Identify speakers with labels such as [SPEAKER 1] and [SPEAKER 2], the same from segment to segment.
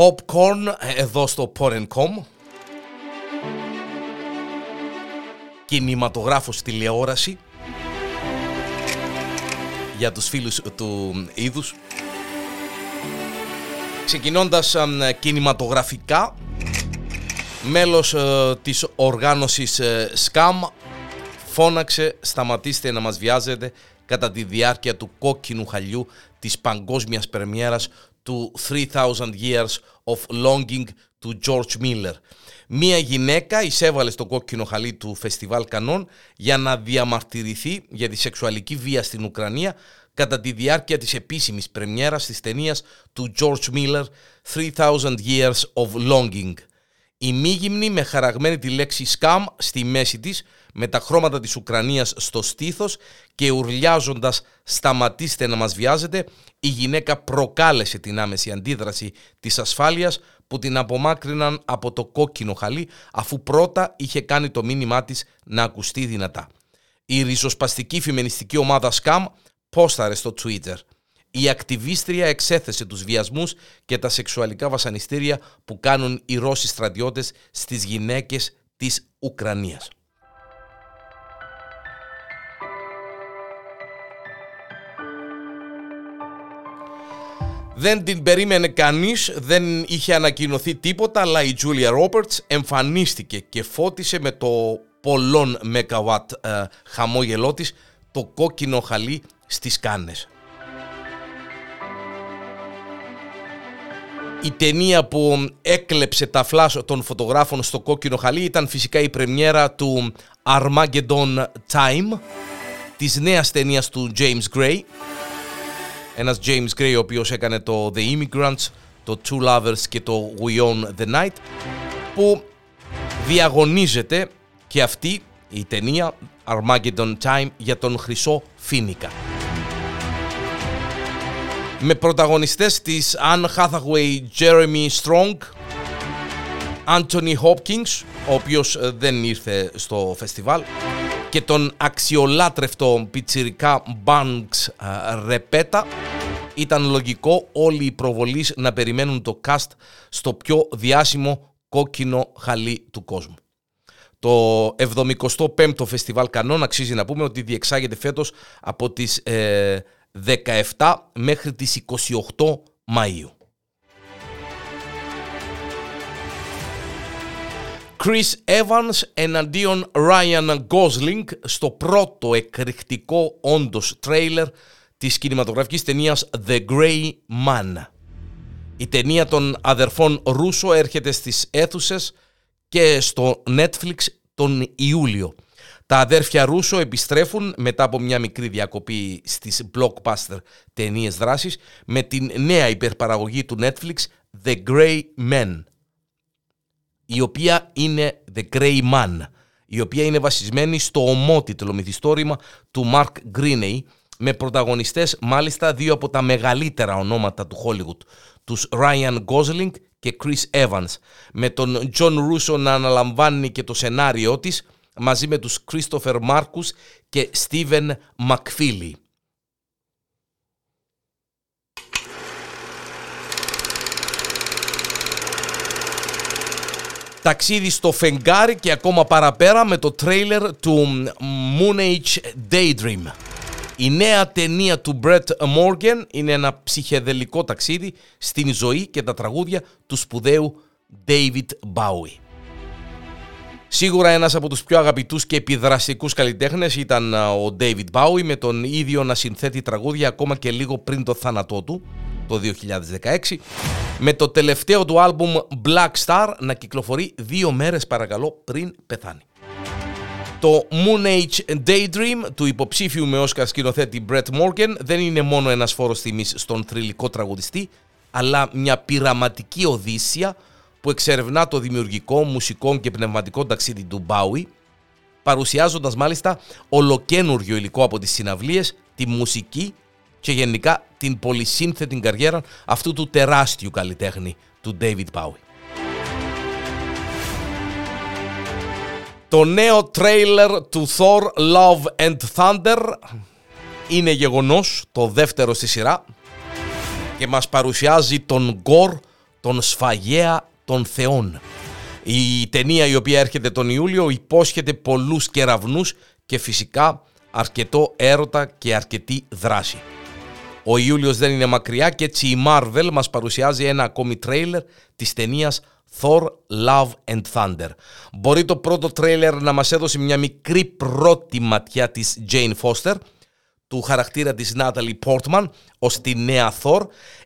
[SPEAKER 1] Popcorn εδώ στο Porn.com Κινηματογράφος τηλεόραση. Για τους φίλους του είδους. Ξεκινώντας κινηματογραφικά. Μέλος ε, της οργάνωσης ε, SCAM φώναξε σταματήστε να μας βιάζετε κατά τη διάρκεια του κόκκινου χαλιού της παγκόσμιας πρεμιέρας του 3000 Years of Longing του George Miller. Μία γυναίκα εισέβαλε στο κόκκινο χαλί του Φεστιβάλ Κανών για να διαμαρτυρηθεί για τη σεξουαλική βία στην Ουκρανία κατά τη διάρκεια της επίσημης πρεμιέρας της ταινίας του George Miller 3000 Years of Longing. Η μη με χαραγμένη τη λέξη «scam» στη μέση της με τα χρώματα της Ουκρανίας στο στήθος και ουρλιάζοντας «σταματήστε να μας βιάζετε» η γυναίκα προκάλεσε την άμεση αντίδραση της ασφάλειας που την απομάκρυναν από το κόκκινο χαλί αφού πρώτα είχε κάνει το μήνυμά της να ακουστεί δυνατά. Η ριζοσπαστική φημενιστική ομάδα Scam πόσταρε στο Twitter. Η ακτιβίστρια εξέθεσε τους βιασμούς και τα σεξουαλικά βασανιστήρια που κάνουν οι Ρώσοι στρατιώτες στις γυναίκες της Ουκρανίας. Δεν την περίμενε κανείς, δεν είχε ανακοινωθεί τίποτα, αλλά η Julia Roberts εμφανίστηκε και φώτισε με το πολλών μεγαβάτ ε, χαμόγελό της το κόκκινο χαλί στις Κάνες. Η ταινία που έκλεψε τα φλάσ των φωτογράφων στο κόκκινο χαλί ήταν φυσικά η πρεμιέρα του Armageddon Time, της νέας ταινίας του James Gray, ένας James Gray ο οποίος έκανε το The Immigrants, το Two Lovers και το We Own the Night που διαγωνίζεται και αυτή η ταινία Armageddon Time για τον Χρυσό Φίνικα. Με πρωταγωνιστές της Anne Hathaway, Jeremy Strong, Anthony Hopkins, ο οποίος ε, δεν ήρθε στο φεστιβάλ, και τον αξιολάτρευτο πιτσιρικά Banks Ρεπέτα, ήταν λογικό όλοι οι προβολείς να περιμένουν το cast στο πιο διάσημο κόκκινο χαλί του κόσμου. Το 75ο Φεστιβάλ Κανόν αξίζει να πούμε ότι διεξάγεται φέτος από τις 17 ε, μέχρι τις 28 Μαΐου. Chris Evans εναντίον Ryan Gosling στο πρώτο εκρηκτικό όντως τρέιλερ της κινηματογραφικής ταινίας The Grey Man. Η ταινία των αδερφών Ρούσο έρχεται στις αίθουσες και στο Netflix τον Ιούλιο. Τα αδέρφια Ρούσο επιστρέφουν μετά από μια μικρή διακοπή στις blockbuster ταινίες δράσης με την νέα υπερπαραγωγή του Netflix The Grey Man η οποία είναι The Grey Man η οποία είναι βασισμένη στο ομότιτλο μυθιστόρημα του Mark Greaney με πρωταγωνιστές μάλιστα δύο από τα μεγαλύτερα ονόματα του Hollywood, τους Ryan Gosling και Chris Evans, με τον John Russo να αναλαμβάνει και το σενάριό της, μαζί με τους Christopher Marcus και Steven McFeely. Ταξίδι στο φεγγάρι και ακόμα παραπέρα με το τρέιλερ του Moon Age Daydream. Η νέα ταινία του Brett Morgan είναι ένα ψυχεδελικό ταξίδι στην ζωή και τα τραγούδια του σπουδαίου David Bowie. Σίγουρα ένας από τους πιο αγαπητούς και επιδραστικούς καλλιτέχνες ήταν ο David Bowie με τον ίδιο να συνθέτει τραγούδια ακόμα και λίγο πριν το θάνατό του το 2016 με το τελευταίο του άλμπουμ Black Star να κυκλοφορεί δύο μέρες παρακαλώ πριν πεθάνει. Το Moon Age Daydream του υποψήφιου με Όσκαρ σκηνοθέτη Brett Morgan δεν είναι μόνο ένας φόρος τιμής στον θρηλυκό τραγουδιστή, αλλά μια πειραματική οδύσσια που εξερευνά το δημιουργικό, μουσικό και πνευματικό ταξίδι του Bowie, παρουσιάζοντας μάλιστα ολοκένουργιο υλικό από τις συναυλίες, τη μουσική και γενικά την πολυσύνθετη καριέρα αυτού του τεράστιου καλλιτέχνη, του David Bowie. Το νέο τρέιλερ του Thor Love and Thunder είναι γεγονός, το δεύτερο στη σειρά και μας παρουσιάζει τον γκορ τον σφαγέα των θεών. Η ταινία η οποία έρχεται τον Ιούλιο υπόσχεται πολλούς κεραυνούς και φυσικά αρκετό έρωτα και αρκετή δράση. Ο Ιούλιος δεν είναι μακριά και έτσι η Marvel μας παρουσιάζει ένα ακόμη τρέιλερ της ταινίας Thor Love and Thunder. Μπορεί το πρώτο τρέιλερ να μας έδωσε μια μικρή πρώτη ματιά της Jane Foster, του χαρακτήρα της Natalie Portman, ως τη νέα Thor.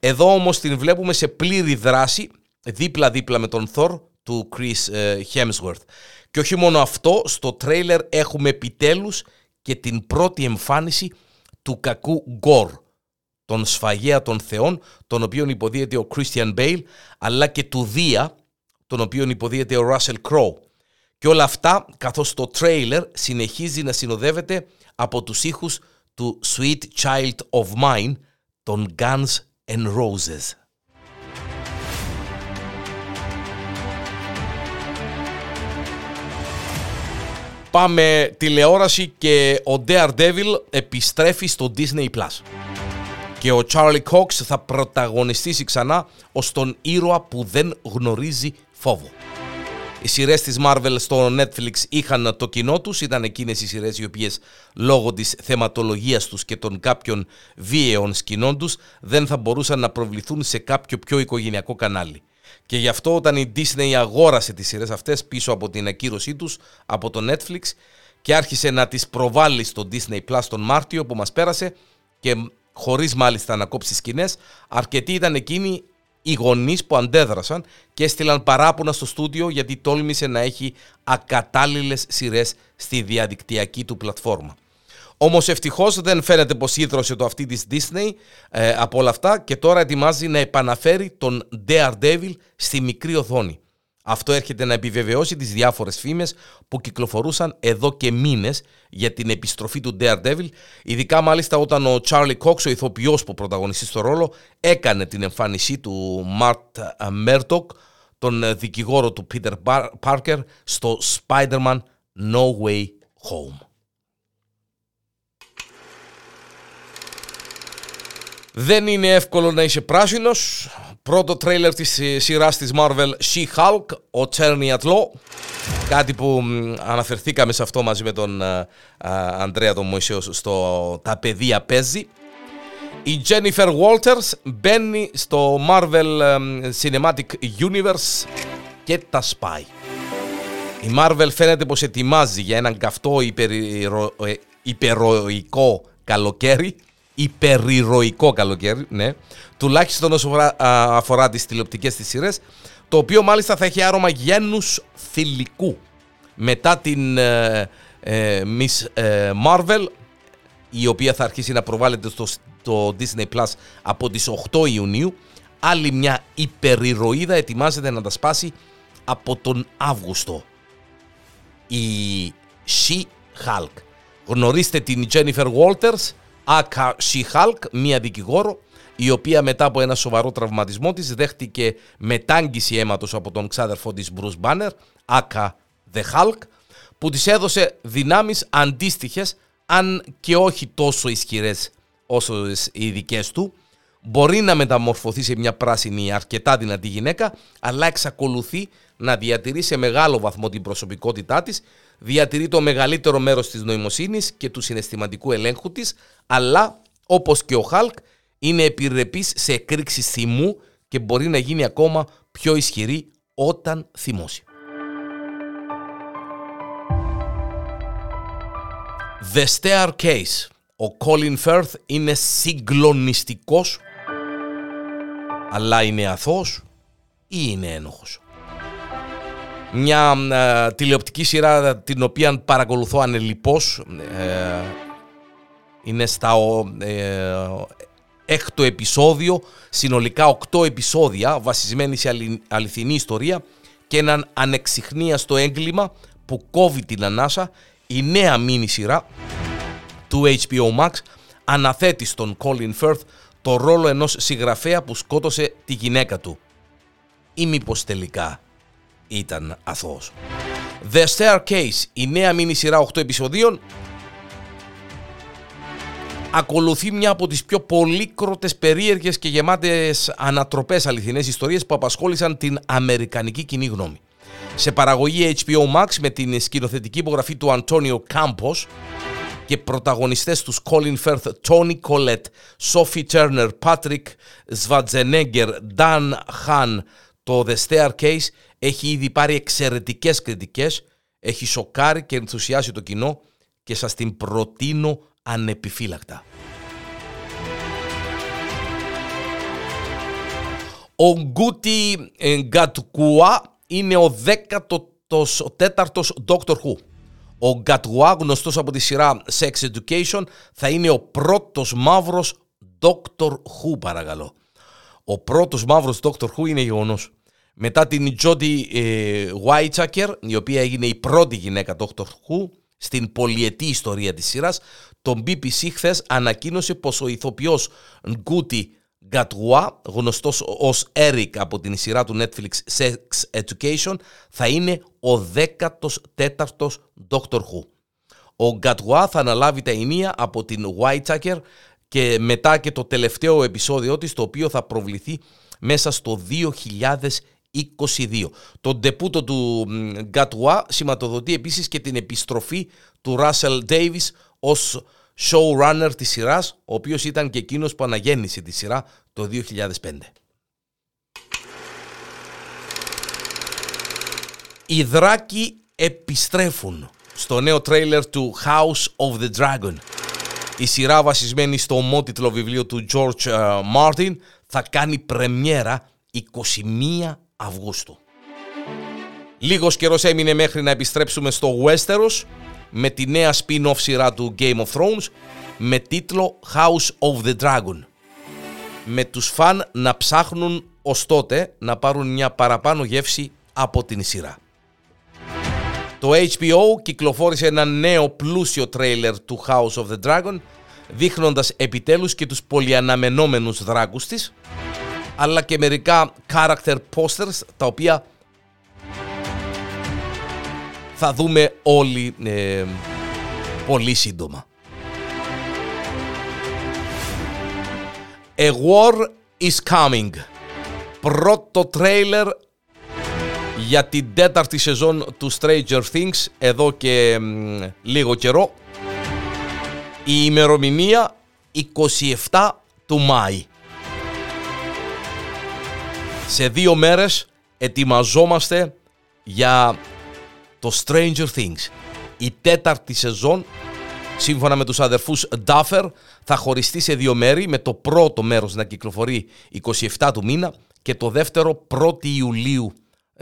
[SPEAKER 1] Εδώ όμως την βλέπουμε σε πλήρη δράση, δίπλα-δίπλα με τον Thor του Chris ε, Hemsworth. Και όχι μόνο αυτό, στο τρέιλερ έχουμε επιτέλους και την πρώτη εμφάνιση του κακού Gore, τον σφαγέα των θεών, τον οποίον υποδίεται ο Christian Bale, αλλά και του Δία, τον οποίον υποδίεται ο Russell Crowe. Και όλα αυτά καθώς το τρέιλερ συνεχίζει να συνοδεύεται από τους ήχους του Sweet Child of Mine των Guns N' Roses. Πάμε τηλεόραση και ο Daredevil επιστρέφει στο Disney+. Και ο Charlie Cox θα πρωταγωνιστήσει ξανά ως τον ήρωα που δεν γνωρίζει φόβο. Οι σειρές της Marvel στο Netflix είχαν το κοινό τους, ήταν εκείνες οι σειρές οι οποίες λόγω της θεματολογίας τους και των κάποιων βίαιων σκηνών τους δεν θα μπορούσαν να προβληθούν σε κάποιο πιο οικογενειακό κανάλι. Και γι' αυτό όταν η Disney αγόρασε τις σειρές αυτές πίσω από την ακύρωσή τους από το Netflix και άρχισε να τις προβάλλει στο Disney Plus τον Μάρτιο που μας πέρασε και χωρίς μάλιστα να κόψει σκηνές, αρκετοί ήταν εκείνοι οι γονείς που αντέδρασαν και έστειλαν παράπονα στο στούντιο γιατί τόλμησε να έχει ακατάλληλες σειρές στη διαδικτυακή του πλατφόρμα. Όμως ευτυχώς δεν φαίνεται πως ίδρωσε το αυτή της Disney ε, από όλα αυτά και τώρα ετοιμάζει να επαναφέρει τον Daredevil στη μικρή οθόνη. Αυτό έρχεται να επιβεβαιώσει τις διάφορες φήμες που κυκλοφορούσαν εδώ και μήνες για την επιστροφή του Daredevil, ειδικά μάλιστα όταν ο Charlie Cox, ο ηθοποιός που πρωταγωνιστεί στο ρόλο, έκανε την εμφάνισή του Mart Murdock, τον δικηγόρο του Peter Parker, στο Spider-Man No Way Home. Δεν είναι εύκολο να είσαι πράσινος. Πρώτο τρέιλερ της σειράς της Marvel She-Hulk, ο Czerny Law. Κάτι που αναφερθήκαμε σε αυτό μαζί με τον Ανδρέα τον Μωυσέο στο «Τα παιδεία παίζει». Η Jennifer Walters μπαίνει στο Marvel Cinematic Universe και τα σπάει. Η Marvel φαίνεται πως ετοιμάζει για έναν καυτό υπερηρο... Ε, υπεροϊκό καλοκαίρι υπερηρωικό καλοκαίρι, ναι, τουλάχιστον όσο αφορά τις τηλεοπτικές της σειρές, το οποίο μάλιστα θα έχει άρωμα γένους θηλυκού. Μετά την ε, ε, Miss ε, Marvel, η οποία θα αρχίσει να προβάλλεται στο, στο Disney Plus από τις 8 Ιουνίου, άλλη μια υπερηρωίδα ετοιμάζεται να τα σπάσει από τον Αύγουστο. Η She-Hulk. Γνωρίστε την Jennifer Walters, Άκα She-Hulk, μία δικηγόρο, η οποία μετά από ένα σοβαρό τραυματισμό της δέχτηκε μετάγγιση αίματος από τον ξάδερφό της Bruce Banner, Άκα The Hulk, που της έδωσε δυνάμεις αντίστοιχες, αν και όχι τόσο ισχυρές όσο οι δικές του. Μπορεί να μεταμορφωθεί σε μια πράσινη αρκετά δυνατή γυναίκα, αλλά εξακολουθεί να διατηρεί σε μεγάλο βαθμό την προσωπικότητά της, διατηρεί το μεγαλύτερο μέρος της νοημοσύνης και του συναισθηματικού ελέγχου της, αλλά όπως και ο Χάλκ είναι επιρρεπής σε εκρήξεις θυμού και μπορεί να γίνει ακόμα πιο ισχυρή όταν θυμώσει. The Staircase. Ο Colin Firth είναι συγκλονιστικός, αλλά είναι αθώος ή είναι ένοχος; Μια ε, τηλεοπτική σειρά την οποία παρακολουθώ ανελιπώς ε, είναι στα ε, έκτο επεισόδιο συνολικά οκτώ επεισόδια βασισμένη σε αληθινή ιστορία και έναν ανεξιχνίαστο έγκλημα που κόβει την ανάσα. Η νέα μίνι σειρά του HBO Max αναθέτει στον Colin Firth το ρόλο ενός συγγραφέα που σκότωσε τη γυναίκα του. Ή μήπως τελικά ήταν αθώος. The Staircase, η νέα μίνι σειρά 8 επεισοδίων, ακολουθεί μια από τις πιο πολύκροτες, περίεργες και γεμάτες ανατροπές αληθινές ιστορίες που απασχόλησαν την αμερικανική κοινή γνώμη. Σε παραγωγή HBO Max με την σκηνοθετική υπογραφή του Αντώνιο Κάμπος και πρωταγωνιστές τους Colin Firth, Tony Collette, Sophie Turner, Patrick Schwarzenegger, Dan Han, το The Staircase έχει ήδη πάρει εξαιρετικές κριτικές, έχει σοκάρει και ενθουσιάσει το κοινό και σας την προτείνω ανεπιφύλακτα. Ο Γκούτι Γκατκουά είναι ο 14ος Doctor Who. Ο Γκατκουά, γνωστός από τη σειρά Sex Education, θα είναι ο πρώτος μαύρος Doctor Who, παρακαλώ. Ο πρώτος μαύρος Doctor Who είναι γεγονός. Μετά την Jodie ε, Whittaker, η οποία έγινε η πρώτη γυναίκα Doctor Who, στην πολυετή ιστορία της σειράς, το BBC χθες ανακοίνωσε πως ο ηθοποιός Γκούτι Γκατγουά, γνωστός ως Eric από την σειρά του Netflix Sex Education, θα είναι ο 14ος Doctor Who. Ο Γκατγουά θα αναλάβει τα ενία από την Whitaker και μετά και το τελευταίο επεισόδιο της, το οποίο θα προβληθεί μέσα στο 2022. Το ντεπούτο του Γκατουά σηματοδοτεί επίσης και την επιστροφή του Russell Davis ως showrunner της σειράς, ο οποίος ήταν και εκείνος που αναγέννησε τη σειρά το 2005. Οι δράκοι επιστρέφουν στο νέο τρέιλερ του House of the Dragon. Η σειρά βασισμένη στο ομότιτλο βιβλίο του George ε, Martin θα κάνει πρεμιέρα 21 Αυγούστου. Λίγος καιρός έμεινε μέχρι να επιστρέψουμε στο Westeros με τη νέα spin-off σειρά του Game of Thrones με τίτλο House of the Dragon. Με τους φαν να ψάχνουν ως τότε να πάρουν μια παραπάνω γεύση από την σειρά. Το HBO κυκλοφόρησε ένα νέο πλούσιο τρέιλερ του House of the Dragon δείχνοντας επιτέλους και τους πολυαναμενόμενους δράκους της αλλά και μερικά character posters τα οποία θα δούμε όλοι ε, πολύ σύντομα. A War is Coming. Πρώτο τρέιλερ για την τέταρτη σεζόν του Stranger Things εδώ και λίγο καιρό. Η ημερομηνία 27 του Μάη. Σε δύο μέρες ετοιμαζόμαστε για το Stranger Things. Η τέταρτη σεζόν, σύμφωνα με τους αδερφούς Duffer, θα χωριστεί σε δύο μέρη, με το πρώτο μέρος να κυκλοφορεί 27 του μήνα και το δεύτερο 1η Ιουλίου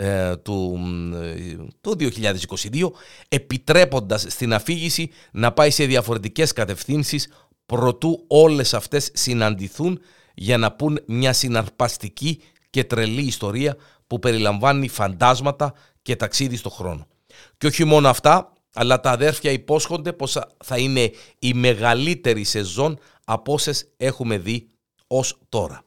[SPEAKER 1] ε, του, ε, του 2022, επιτρέποντας στην αφήγηση να πάει σε διαφορετικές κατευθύνσεις προτού όλες αυτές συναντηθούν για να πούν μια συναρπαστική και τρελή ιστορία που περιλαμβάνει φαντάσματα και ταξίδι στο χρόνο. Και όχι μόνο αυτά, αλλά τα αδέρφια υπόσχονται πως θα είναι η μεγαλύτερη σεζόν από όσες έχουμε δει ως τώρα.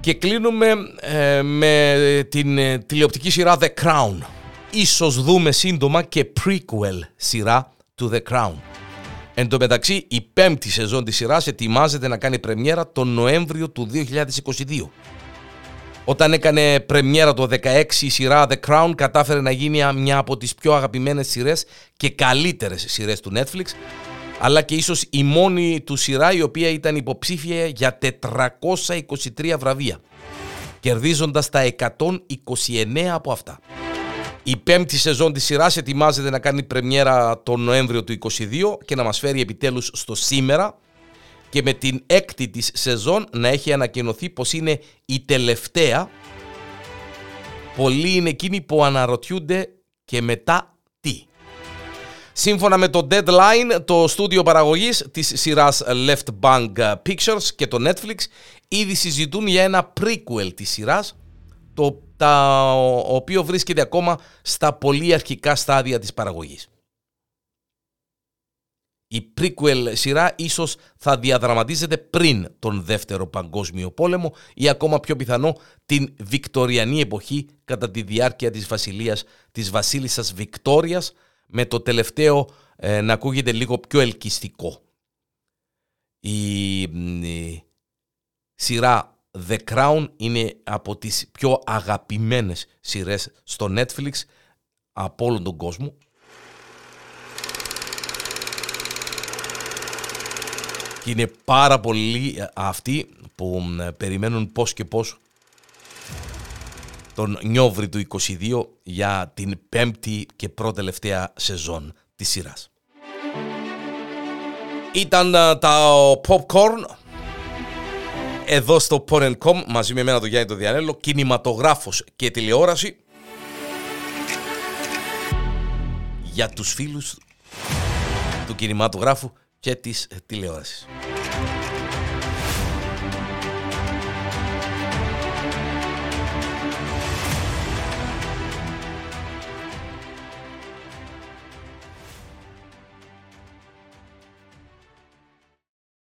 [SPEAKER 1] Και κλείνουμε ε, με την ε, τηλεοπτική σειρά The Crown. Ίσως δούμε σύντομα και prequel σειρά του The Crown. Εν τω μεταξύ, η πέμπτη σεζόν της σειράς ετοιμάζεται να κάνει πρεμιέρα τον Νοέμβριο του 2022. Όταν έκανε πρεμιέρα το 16 η σειρά The Crown κατάφερε να γίνει μια από τις πιο αγαπημένες σειρές και καλύτερες σειρές του Netflix αλλά και ίσως η μόνη του σειρά η οποία ήταν υποψήφια για 423 βραβεία, κερδίζοντας τα 129 από αυτά. Η πέμπτη σεζόν της σειράς ετοιμάζεται να κάνει πρεμιέρα τον Νοέμβριο του 2022 και να μας φέρει επιτέλους στο σήμερα και με την έκτη της σεζόν να έχει ανακοινωθεί πως είναι η τελευταία. Πολλοί είναι εκείνοι που αναρωτιούνται και μετά τι. Σύμφωνα με το Deadline, το στούντιο παραγωγής της σειράς Left Bank Pictures και το Netflix ήδη συζητούν για ένα prequel της σειράς, το τα, ο οποίο βρίσκεται ακόμα στα πολύ αρχικά στάδια της παραγωγής. Η prequel σειρά ίσως θα διαδραματίζεται πριν τον δεύτερο παγκόσμιο πόλεμο ή ακόμα πιο πιθανό την Βικτοριανή εποχή κατά τη διάρκεια της βασιλείας της βασίλισσας Βικτόριας με το τελευταίο ε, να ακούγεται λίγο πιο ελκυστικό. Η, η σειρά The Crown είναι από τις πιο αγαπημένες σειρές στο Netflix από όλον τον κόσμο Και είναι πάρα πολλοί ε, αυτοί που περιμένουν πώς και πώς τον Νιόβρη του 22 για την πέμπτη και πρώτη τελευταία σεζόν της σειράς. Ήταν ε, τα popcorn εδώ στο Porn.com μαζί με εμένα το Γιάννη το Διανέλο, κινηματογράφος και τηλεόραση για τους φίλους του κινηματογράφου και της τηλεόρασης.